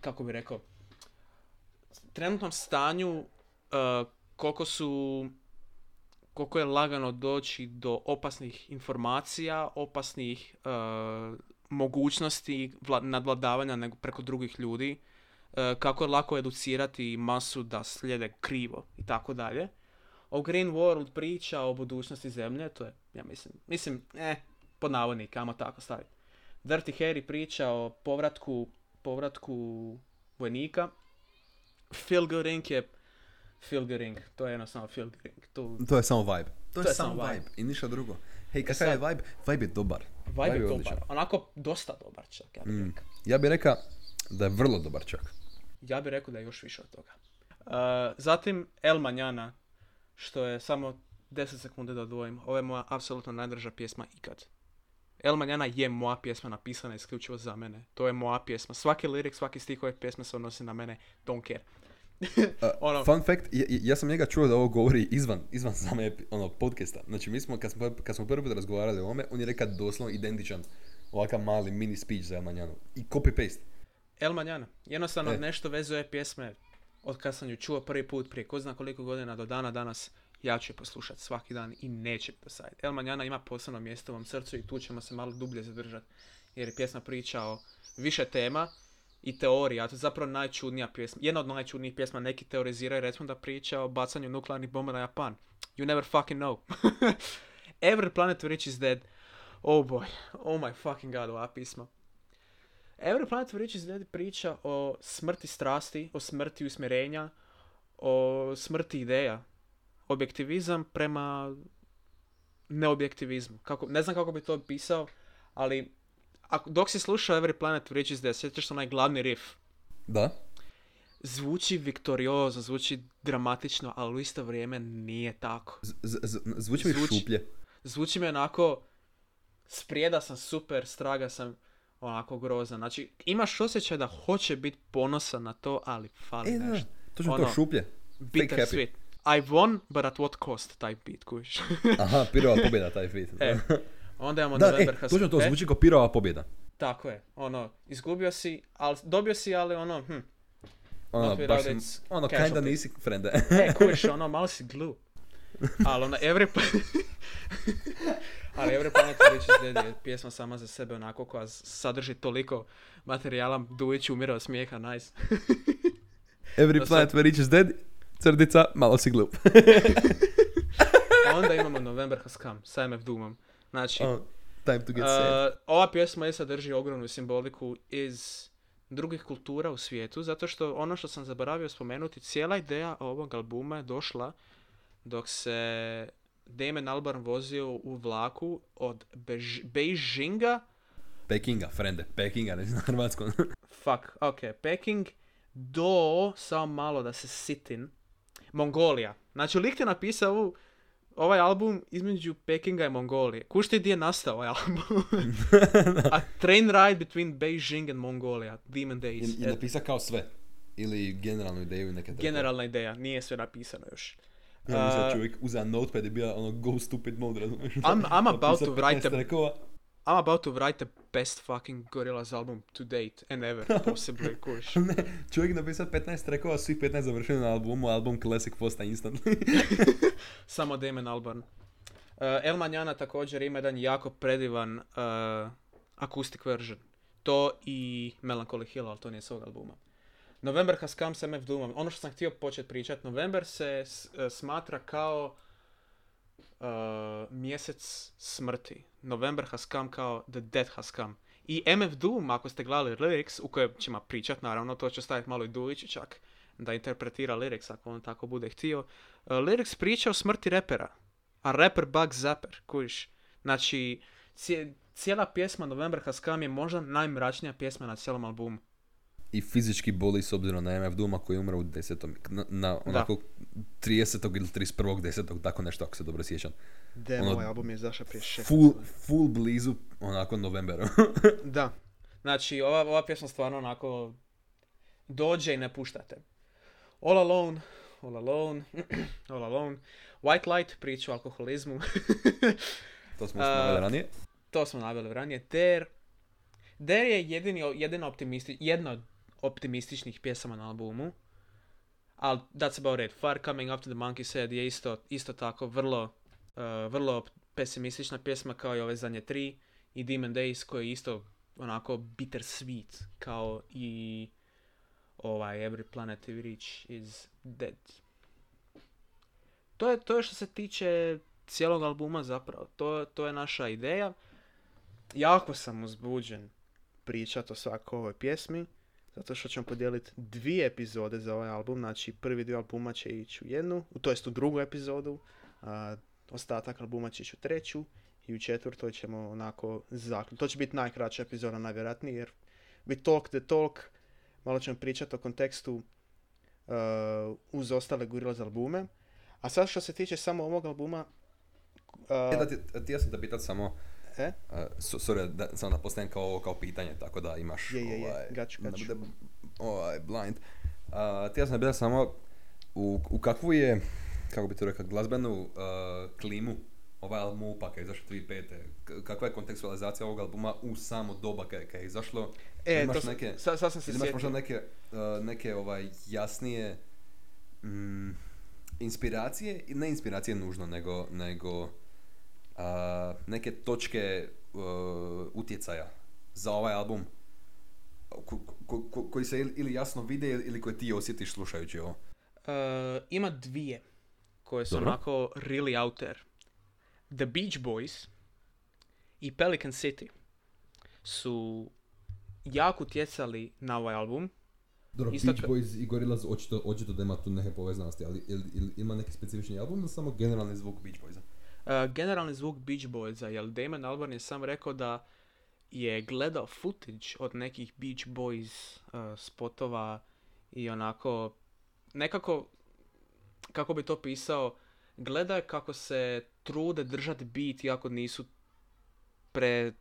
kako bi rekao, trenutnom stanju e, koliko su koliko je lagano doći do opasnih informacija, opasnih e, mogućnosti vla- nadvladavanja nego preko drugih ljudi, e, kako je lako educirati masu da slijede krivo i tako dalje. O Green World priča o budućnosti zemlje, to je, ja mislim, mislim, eh, pod navodnike, ajmo tako staviti. Dirty Harry priča o povratku, povratku vojnika. Feel Good Inc. je Feel Good Inc. To je jednostavno Feel Good Inc. Tu, To je samo vibe. To, je samo vibe. I ništa drugo. Hej, kakav sad- je vibe? Vibe je dobar. vibe je odličan. dobar. Onako dosta dobar čak, ja bih Mm. rekao. Ja bih rekao da je vrlo dobar čak. Ja bih rekao da je još više od toga. Uh, zatim El Manjana, što je samo 10 sekundi da odvojim. Ovo je moja apsolutno najdraža pjesma ikad. El Manjana je moja pjesma napisana isključivo za mene. To je moja pjesma. Svaki lirik, svaki stih ove pjesme se odnosi na mene. Don't care. Uh, Ono- Fun fact, ja, ja sam njega čuo da ovo govori izvan, izvan same ono, podcasta. Znači, mi smo, kad smo, kad smo prvi put razgovarali o ovome, on je rekao doslovno identičan ovakav mali mini speech za Elmanjanu. I copy-paste. El Manjana. Jednostavno E. nešto vezuje pjesme od kad sam ju čuo prvi put prije ko zna koliko godina do dana danas ja ću je poslušati svaki dan i neće dosaditi. El Manjana ima posebno mjesto u mom srcu i tu ćemo se malo dublje zadržati jer je pjesma priča o više tema i teorija, to je zapravo najčudnija pjesma. Jedna od najčudnijih pjesma, neki teoriziraju recimo da priča o bacanju nuklearnih bomba na Japan. You never fucking know. Every planet we reach is dead. Oh boy, oh my fucking god, ova pisma. Every Planet we Reach is Dead priča o smrti strasti, o smrti usmjerenja, o smrti ideja. Objektivizam prema neobjektivizmu. Kako, ne znam kako bi to opisao, ali ako, dok si slušao Every Planet we Reach is sjećaš se onaj glavni riff. Da? Zvuči viktoriozno, zvuči dramatično, ali u isto vrijeme nije tako. Z- z- z- zvuči mi Zvuči- šuplje. Zvuči mi onako, sprijeda sam super, straga sam, onako grozan. Znači, imaš osjećaj da hoće biti ponosan na to, ali fali E, da, nešto. točno Ono, to, šuplje. Bitter happy. sweet. I won, but at what cost, taj beat, kužiš. Aha, pirova pobjeda taj feat. e, onda imamo Da, November e, točno to, e, zvuči kao pirova pobjeda. Tako je, ono, izgubio si, ali dobio si, ali ono, hm, Ono, baš, ono, kinda nisi frende. e, kužiš, ono, malo si glue. Ali ono, every... ali Every Planet Dead je pjesma sama za sebe onako koja sadrži toliko materijala, Dujić umire od smijeha, nice. Every sad- planet each is dead, crdica, malo si glup. Onda imamo November Has Come sa MF Doomom. Znači, Oh, time to get uh, sad. ova pjesma je sadrži ogromnu simboliku iz drugih kultura u svijetu, zato što ono što sam zaboravio spomenuti, cijela ideja ovog albuma je došla dok se Damon Albarn vozio u vlaku od Bež- Beijinga Pekinga, frende, Pekinga, ne znam hrvatsko. Fuck, ok, Peking do, samo malo da se sitin, Mongolija. Znači, lik je napisao ovu, ovaj album između Pekinga i Mongolije. Kušti gdje je nastao ovaj album? A train ride between Beijing and Mongolia, Demon Days. I, i E, napisa kao sve. Ili generalnu ideju neke tako. generalna ideja, nije sve napisano još. Ja mislim da čovjek uzeo notepad i bio ono go stupid mode, razumiješ? I'm- I'm about Napisao to write 15 a-. I'm about to write the best fucking Gorillaz album to date and ever, possibly, kuš. ne, čovjek napisao 15 trackova, svih 15 završeno na albumu, album Classic posta instantly. Samo Damon Albarn. Uh, El Manjana također ima jedan jako predivan uh, acoustic version. To i Melancholy Hill, ali to nije s ovog albuma. November Has Come sa MF Doomom. Ono što sam htio početi pričati, November se s- uh, smatra kao uh, mjesec smrti. November Has Come kao The Death Has Come. I MF Doom, ako ste gledali lyrics, u kojem ćemo pričat, naravno, to će staviti malo i Dulić čak, da interpretira lyrics ako on tako bude htio. Uh, lyrics priča o smrti repera, a rapper Bug Zapper, kužiš. Znači, cije- cijela pjesma November Has Come je možda najmračnija pjesma na cijelom albumu. I fizički boli s obzirom na MF Duma koji je umro u desetom, na, na onako 30. ili 31. desetog, tako nešto ako se dobro sjećam. Damn, Ono, ovaj album je zašao prije šest Full, full blizu onako novembera. Da. Znači, ova, ova pjesma stvarno onako dođe i ne puštate. All Alone, All Alone, All Alone. White Light, priča o alkoholizmu. to smo spomenuli ranije. to smo naveli ranije. Dare. Dare je jedini, jedina optimisti, jedna od optimističnih pjesama na albumu. Ali that's about it. Far Coming After the Monkey Said je isto, isto tako vrlo, uh, vrlo pesimistična pjesma kao i ove zadnje tri. I Demon Days koji je isto onako bitter sweet kao i ovaj Every Planet We Reach is Dead. To je, to što se tiče cijelog albuma zapravo. To, to je naša ideja. Jako sam uzbuđen pričat o svakoj ovoj pjesmi. Zato što ćemo podijeliti dvije epizode za ovaj album. Znači prvi dio albuma će ići u jednu, to jest u drugu epizodu. A ostatak albuma će ići u treću. I u četvrtoj ćemo onako zaključiti. To će biti najkraća epizoda najvjerojatnije jer we talk the talk. Malo ćemo pričati o kontekstu uh, uz ostale Gorillaz albume. A sad što se tiče samo ovog albuma... uh, da ti, ti sam te pitat samo, e? uh, so- sorry, da, samo da postavim kao, kao pitanje, tako da imaš Je, je, je, ovaj, gaću, da bude, ovaj, blind. Uh, ti ja sam pitat samo u, u kakvu je, kako bi to rekao, glazbenu uh, klimu ovaj album upak je izašao 2005. K- Kakva je kontekstualizacija ovog albuma u samo doba kad, kad je izašlo? E, imaš to sam, neke, sad, sad sam se imaš možda neke, uh, neke ovaj, jasnije mm, inspiracije, ne inspiracije nužno, nego, nego neke točke uh, utjecaja za ovaj album ko- ko- ko- koji se ili- jasno vide ili koje ti osjetiš slušajući ovo. Uh, ima dvije koje su Dobro. onako really out there. The Beach Boys i Pelican City su jako utjecali na ovaj album. Dobro, Isto Beach ka- Boys i Gorillaz očito, očito da ima tu neke povezanosti, ali ima neki specifični album ili samo generalni zvuk Beach Boysa? Uh, generalni zvuk Beach Boysa, jer Damon Albarn je sam rekao da je gledao footage od nekih Beach Boys uh, spotova i onako nekako kako bi to pisao gledao je kako se trude držati beat iako nisu pre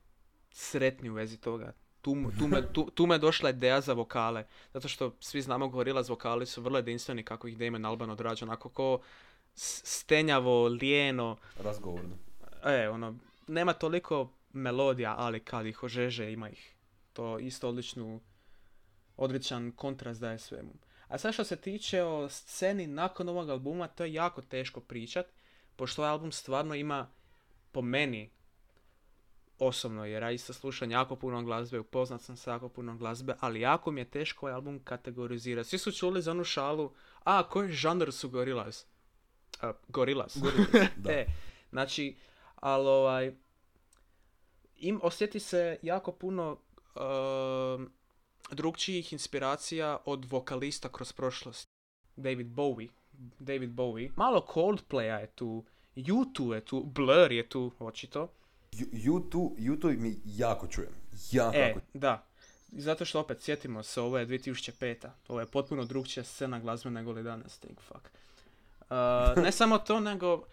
sretni u vezi toga. Tu, tu, me, tu, tu me došla ideja za vokale. Zato što svi znamo Gorillaz vokali su vrlo jedinstveni kako ih Damon Albarn odrađa. Onako ko stenjavo, lijeno, Razgovorno. E, ono, nema toliko melodija, ali kad ih ožeže, ima ih. To isto odličnu, odličan kontrast daje svemu. A sad što se tiče o sceni nakon ovog albuma, to je jako teško pričat, pošto ovaj album stvarno ima, po meni, osobno, jer ja isto slušam jako puno glazbe, upoznat sam sa jako puno glazbe, ali jako mi je teško ovaj album kategorizirati. Svi su čuli za onu šalu, a koji žanr su Gorillaz? Uh, Gorillaz. Gorillaz, da. e, znači, ali ovaj, im osjeti se jako puno uh, drugčijih inspiracija od vokalista kroz prošlost. David Bowie. David Bowie. Malo Coldplaya je tu, U2 je tu, Blur je tu, očito. U2, U2 mi jako čujem. Jako, E, jako. da. Zato što opet, sjetimo se, ovo je 2005. Ovo je potpuno drugčija scena glazbe nego li danas, think fuck. Uh, ne samo to, nego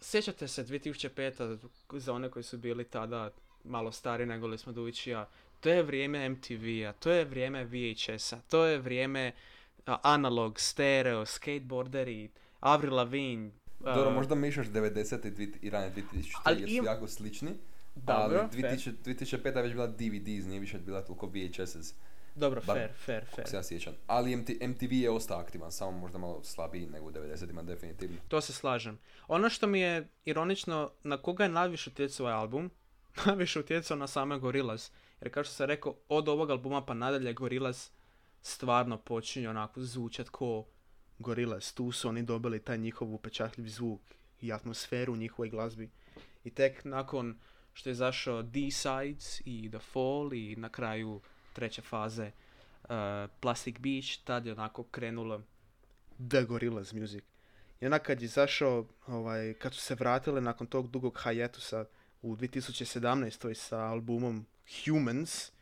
sjećate se 2005. za one koji su bili tada malo stari nego li smo Dujić ja. To je vrijeme MTV-a, to je vrijeme VHS-a, to je vrijeme a, analog, stereo, skateboarderi, Avril Lavigne. a, Dobro, možda mišaš 90. i rane 2000. Ali jer su im- jako slični. Dobro, ali fair. 2000, 2005. je već bila DVDs, nije više bila toliko VHS, Dobro, bar- fair, fair, fair. se ja sjećam. Ali MT, MTV je ostao aktivan, samo možda malo slabiji nego u 90-ima definitivno. To se slažem. Ono što mi je ironično, na koga je najviše utjecao ovaj album, najviše utjecao na same Gorillaz. Jer kao što sam rekao, od ovog albuma pa nadalje Gorillaz stvarno počinje onako zvučat ko Gorillaz. Tu su oni dobili taj njihov upečatljiv zvuk i atmosferu u njihovoj glazbi. I tek nakon što je zašao D-Sides i The Fall i na kraju treće faze uh, Plastic Beach, tad je onako krenulo The Gorillaz Music. I onda kad je zašao, ovaj, kad su se vratile nakon tog dugog hiatusa u 2017. sa albumom Humans,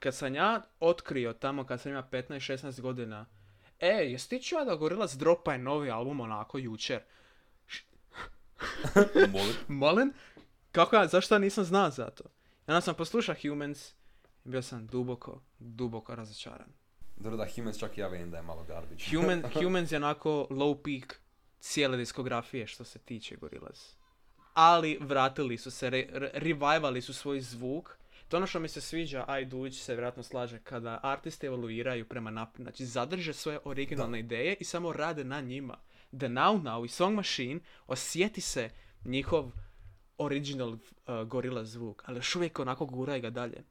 kad sam ja otkrio tamo kad sam imao 15-16 godina, e, jesi ti čuo da Gorillaz dropa je novi album onako jučer? Molim. Molim? Kako ja, zašto ja nisam znao za to? Onda sam poslušao Humans bio sam duboko, duboko razočaran. Dobro da Humans čak i ja vidim da je malo garbage. Human, Humans je onako low peak cijele diskografije što se tiče Gorillaz. Ali vratili su se, re, re- revivali su svoj zvuk. To ono što mi se sviđa, a i se vjerojatno slaže, kada artisti evoluiraju prema naprijed. Znači zadrže svoje originalne ideje i samo rade na njima. The Now Now i Song Machine osjeti se njihov original uh, Gorillaz zvuk, ali još uvijek onako guraju ga dalje.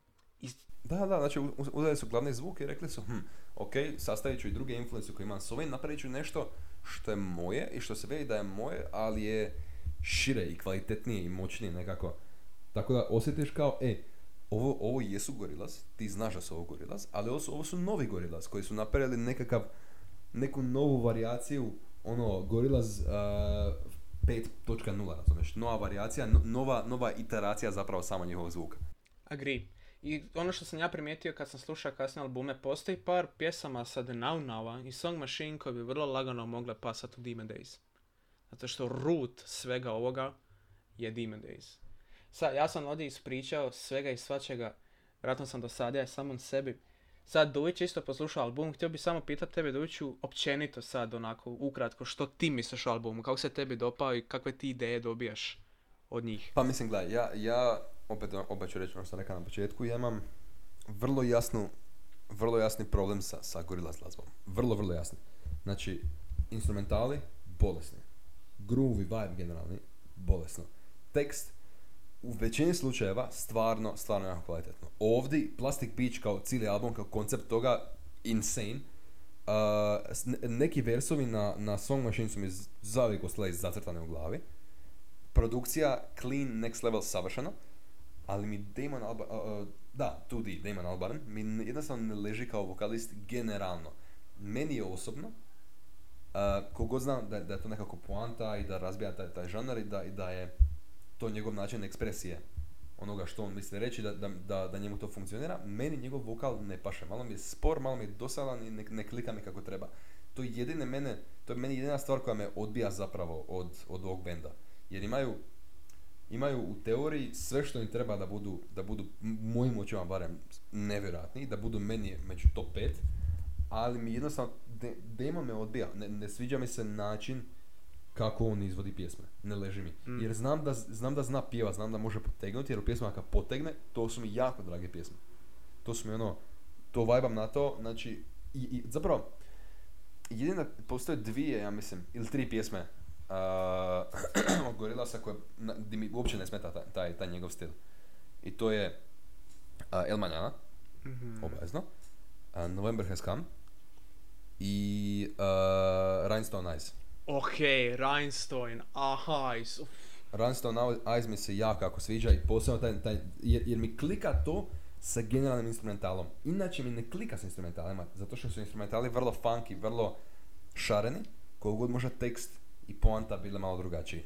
Da, da, znači uzeli su glavni zvuk i rekli su, hm, ok, sastavit ću i druge influence koje imam s ovim, napravit ću nešto što je moje i što se vidi da je moje, ali je šire i kvalitetnije i moćnije nekako. Tako da osjetiš kao, e, ovo, ovo jesu Gorillaz, ti znaš da su ovo Gorillaz, ali ovo su, ovo su novi Gorillaz koji su napravili nekakav, neku novu varijaciju, ono, Gorillaz uh, 5.0, razumiješ, nova varijacija, no- nova, nova iteracija zapravo samo njihovog zvuka. Agree. I ono što sam ja primijetio kad sam slušao kasnije albume, postoji par pjesama sa The Now Now-a i Song Machine koje bi vrlo lagano mogle pasati u Demon Days. Zato što root svega ovoga je Demon Days. Sad, ja sam ovdje ispričao svega i svačega, vjerojatno sam dosadio samom sebi. Sad, Dujić isto poslušao album, htio bi samo pitati tebe, Dujiću, općenito sad, onako, ukratko, što ti misliš o albumu, kako se tebi dopao i kakve ti ideje dobijaš od njih? Pa mislim, gledaj, ja, ja opet, opet ću reći ono što rekao na početku, ja imam vrlo jasnu, vrlo jasni problem sa, sa Gorillaz glazbom. Vrlo, vrlo jasni. Znači, instrumentali, bolesni. Groove vibe generalni, bolesno. Tekst, u većini slučajeva, stvarno, stvarno jako kvalitetno. Ovdje, Plastic Beach kao cijeli album, kao koncept toga, insane. Uh, neki versovi na, na Song Machine su mi z- zauvijek ostali zacrtane u glavi produkcija clean, next level, savršeno, ali mi Damon Albarn, uh, da, 2D, Damon Albarn, mi jednostavno ne leži kao vokalist generalno. Meni je osobno, uh, kogod zna da, da je to nekako poanta i da razbija taj, taj žanar i da, i da je to njegov način ekspresije onoga što on misli reći, da, da, da, da njemu to funkcionira, meni njegov vokal ne paše. Malo mi je spor, malo mi je dosadan i ne, ne klika mi kako treba. To je jedine mene, to je meni jedina stvar koja me odbija zapravo od, od ovog benda. Jer imaju, imaju u teoriji sve što im treba da budu, da budu mojim očima barem nevjerojatni, da budu meni među top 5, ali mi jednostavno, de, demo me odbija, ne, ne sviđa mi se način kako on izvodi pjesme, ne leži mi. Mm. Jer znam da, znam da zna pjeva, znam da može potegnuti, jer u pjesmama kad potegne, to su mi jako drage pjesme. To su mi ono, to vajbam na to, znači, i, i zapravo, jedina, postoje dvije, ja mislim, ili tri pjesme uh, od Gorillasa koje, na, di mi uopće ne smeta taj, taj, taj njegov stil. I to je uh, El Mañana, Mhm. obavezno, uh, November Has Come i uh, Rhinestone Eyes. Ok, Rhinestone, aha, is, uf. Runstone Eyes mi se jako jako sviđa i posebno taj, taj jer, jer mi klika to sa generalnim instrumentalom. Inače mi ne klika s instrumentalima, zato što su instrumentali vrlo funky, vrlo šareni, koliko god može tekst i poanta bile malo drugačiji.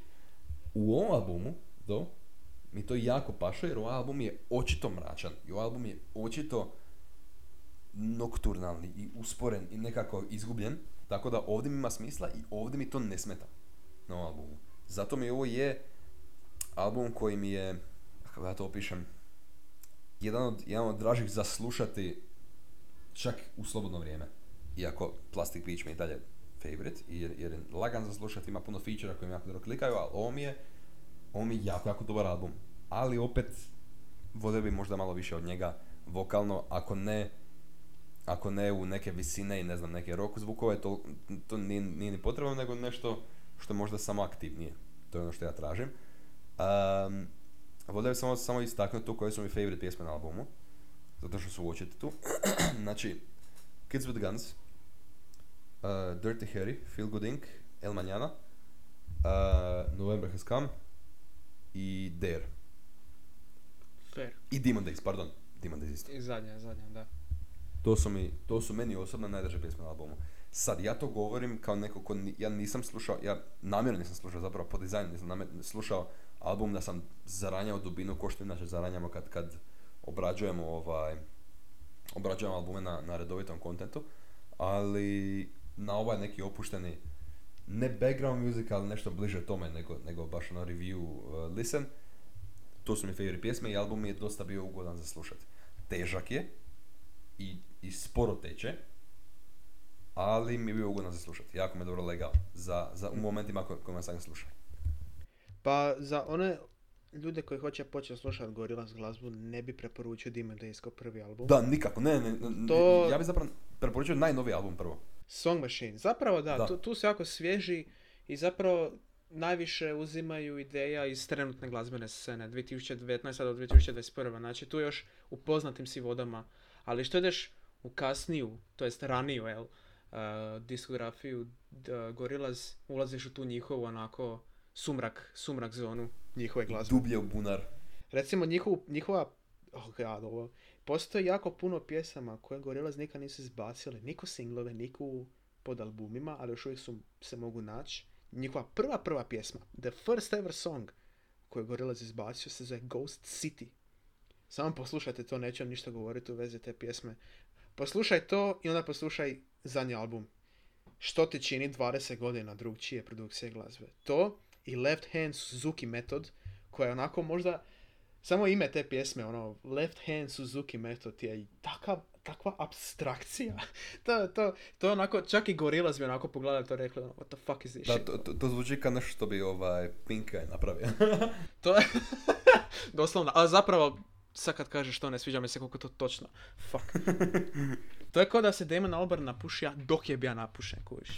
U ovom albumu, do, mi to jako paše jer ovaj album je očito mračan i ovaj album je očito nokturnalni i usporen i nekako izgubljen, tako da ovdje mi ima smisla i ovdje mi to ne smeta na ovom albumu. Zato mi ovo je album koji mi je, kako ja to opišem, jedan od, jedan od dražih za slušati čak u slobodno vrijeme. Iako Plastic Beach mi je dalje favorite, jer, jer je lagan za slušati, ima puno featura koji jako dobro klikaju, ali ovo mi je, ovo mi je jako, jako dobar album. Ali opet, volio bi možda malo više od njega vokalno, ako ne, ako ne u neke visine i ne znam, neke rock zvukove, to, to nije, nije ni potrebno, nego nešto što je možda samo aktivnije. To je ono što ja tražim. Um, volio bih samo, samo istaknuti tu koje su mi favorite pjesme na albumu. Zato što su uočiti tu. znači, Kids with Guns, uh, Dirty Harry, Feel Good Inc., El Mañana, uh, November Has Come i Dare. Fair. I Demon Days, pardon. Demon Days isto. I zadnja, zadnja, da. To su, mi, to su meni osobno najdraže pjesme na albumu. Sad, ja to govorim kao neko ko ni- ja nisam slušao, ja namjerno nisam slušao zapravo po dizajnu, nisam namjerno slušao album da sam zaranjao dubinu ko što inače zaranjamo kad, kad obrađujemo ovaj, obrađujemo albume na, na redovitom kontentu, ali na ovaj neki opušteni, ne background music, ali nešto bliže tome nego, nego baš ono review uh, listen, to su mi favorite pjesme i album mi je dosta bio ugodan za slušati. Težak je i, i sporo teče, ali mi je bio ugodan za slušati. Jako me dobro legao za, za u momentima ko, kojima sam ga slušao. Pa za one ljude koji hoće početi slušati Gorillaz glazbu, ne bi preporučio Days kao prvi album. Da, nikako, ne, ne, ne, To- ja bih zapravo preporučio najnoviji album prvo. Song Machine. Zapravo da, Da. Tu, tu su jako svježi i zapravo najviše uzimaju ideja iz trenutne glazbene scene 2019. do 2021. Znači tu još u poznatim si vodama. Ali što ideš u kasniju, to jest raniju, jel, uh, diskografiju uh, Gorillaz, ulaziš u tu njihovu onako sumrak, sumrak zonu njihove glazbe. Dublje u bunar. Recimo njihovu, njihova, oh god, ovo, postoji jako puno pjesama koje Gorillaz nikad nisu izbacili, niko singlove, niko pod albumima, ali još uvijek su, se mogu naći. Njihova prva prva pjesma, the first ever song koju je Gorillaz izbacio se zove Ghost City. Samo poslušajte to, neću vam ništa govoriti u vezi te pjesme. Poslušaj to i onda poslušaj zadnji album. Što ti čini 20 godina drugčije produkcije glazbe. To i Left Hand Suzuki Method, koja je onako možda samo ime te pjesme, ono, Left Hand Suzuki Method je i takav, takva abstrakcija. to, to, to je onako, čak i Gorillaz bi onako pogledali to rekli, ono, what the fuck is this Da, shit? to, to, to zvuči kao nešto što bi ovaj Pink napravio. To je, doslovno, a zapravo, sad kad kažeš to, ne sviđa mi se koliko to točno. Fuck. to je kao da se Damon Albarn napušija dok je bio napušen, kužiš.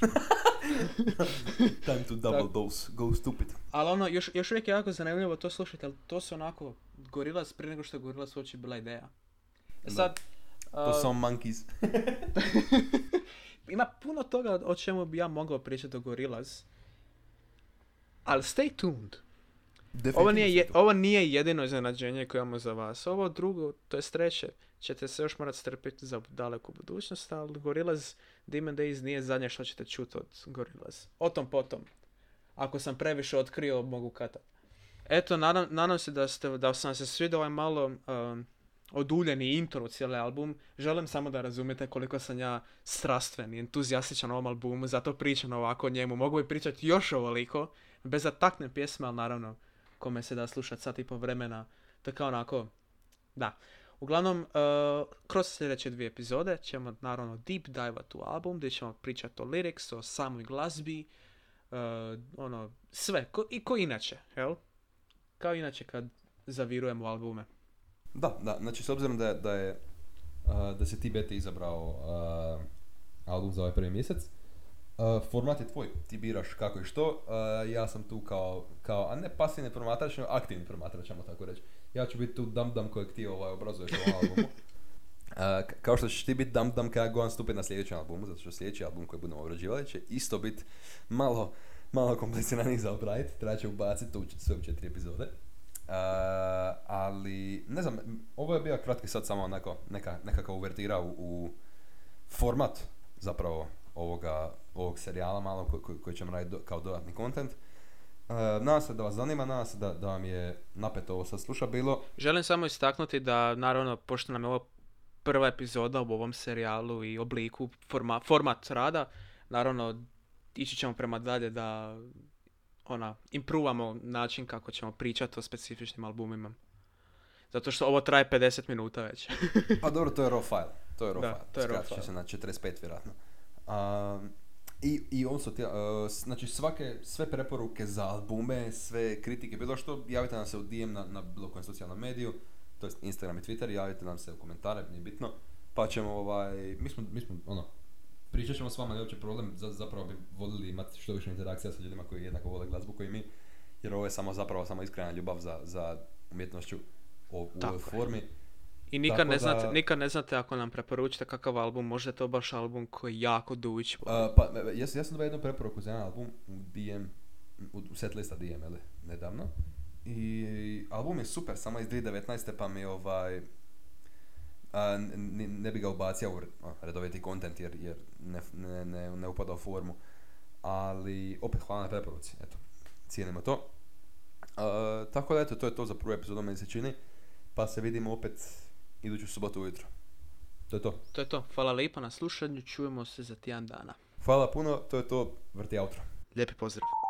Time to double dose, go stupid. Ali ono, još, još uvijek je jako zanimljivo to slušati, ali to su onako Gorillaz prije nego što je Gorillaz uopće bila ideja. E Da. sad, To uh, su monkeys. ima puno toga o čemu bi ja mogao pričati o Gorillaz, ali stay tuned. Ovo nije, je, ovo nije jedino iznenađenje koje imamo za vas. Ovo drugo, to je treće, ćete se još morat strpiti za daleku budućnost, ali Gorillaz Demon Days nije zadnje što ćete čuti od Gorillaz. O tom potom. Ako sam previše otkrio, mogu katat. Eto, nadam, nadam se da, ste, da sam se svidio ovaj malo um, oduljeni intro u cijeli album. Želim samo da razumijete koliko sam ja strastven i entuzijastičan ovom albumu, zato pričam ovako o njemu. Mogu bi pričati još ovoliko, bez da takne pjesme, ali naravno, kome se da slušat sat i po vremena, kao onako, da. Uglavnom, uh, kroz sljedeće dvije epizode ćemo naravno deep dive u album, gdje ćemo pričati o lyrics, o samoj glazbi, uh, ono, sve, ko, i ko inače, jel? Kao inače kad zavirujemo albume. Da, da, znači s obzirom da da, je, uh, da se ti Bete izabrao album za ovaj prvi mjesec, format je tvoj, ti biraš kako i što, ja sam tu kao, kao, a ne pasivni promatrač, aktivni promatrač, ćemo tako reći. Ja ću biti tu dam dam kojeg ti ovaj, obrazuješ u albumu. Uh, kao što ćeš ti biti dam dam kada god stupiti na sljedećem albumu, zato što sljedeći album koji budemo obrađivali će isto biti malo malo kompliciraniji za obraditi, treba će ubaciti u sve četiri epizode. Uh, ali, ne znam, ovo je bio kratki sad samo onako, neka, nekakva uvertira u, u format zapravo ovoga, ovog serijala malo koji, koji, koji ćemo raditi do, kao dodatni kontent. Uh, nadam se da vas zanima, nadam se da, da vam je napeto ovo sad sluša bilo. Želim samo istaknuti da, naravno, pošto nam je ovo prva epizoda u ovom serijalu i obliku, forma, format rada, naravno, ići ćemo prema dalje da ona, impruvamo način kako ćemo pričati o specifičnim albumima. Zato što ovo traje 50 minuta već. Pa dobro, to je raw file. To je raw Da, file. to je raw file. se na 45 vjerojatno. Um, I, i also, ti- uh, znači svake, sve preporuke za albume, sve kritike, bilo što, javite nam se u DM na, na bilo kojem socijalnom mediju, to jest Instagram i Twitter, javite nam se u komentare, nije bitno, pa ćemo ovaj, mi smo, mi smo ono, pričat ćemo s vama, nije uopće problem, za, zapravo bi voljeli imati što više interakcija sa ljudima koji jednako vole glazbu koji mi, jer ovo je samo zapravo samo iskrena ljubav za, za umjetnošću u Tako ovoj je. I nikad ne, da- znate, nikad ne znate ako nam preporučite kakav album, možda je to baš album koji jako duć. Uh, pa, e, ja, sam- ja sam dobio jednu preporuku za jedan album u DM, u, u setlista DM, jel, nedavno. I album je super, samo iz 2019. pa mi ovaj, a, ne, ne bi ga ubacio u redoviti kontent jer, jer ne, ne, ne, ne upada u formu. Ali, opet hvala na preporuci, eto, cijenimo to. A, tako da eto, to je to za prvu epizodu, meni se čini. Pa se vidimo opet iduću subotu ujutro. To je to. To je to. Hvala lijepo na slušanju, čujemo se za tjedan dana. Hvala puno, to je to, vrti outro. Lijepi pozdrav.